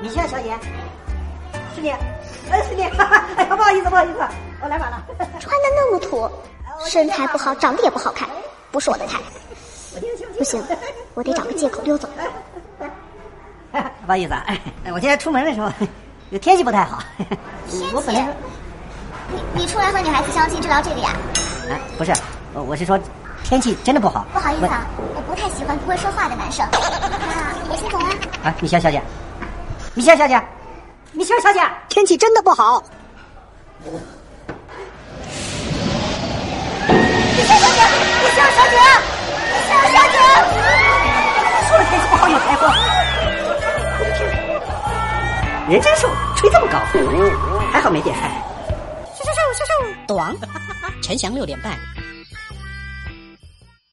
米歇尔小姐，是你，哎，是你，哎呀，不好意思，不好意思，我来晚了。穿的那么土，身材不好，长得也不好看，不是我的菜。不行，我得找个借口溜走。不好意思啊，哎，我今天出门的时候，天气不太好。我本来说，你你出来和女孩子相亲就聊这个呀？哎，不是，我是说，天气真的不好。不好意思啊，我不太喜欢不会说话的男生。那我先走了。啊，米歇尔小姐，米歇尔小姐，米歇尔小姐，天气真的不好。米歇尔小姐，米歇尔小姐，米歇尔小姐，说了天气不好有台风。我的天，人真瘦，吹这么高，还好没点菜。短，陈翔六点半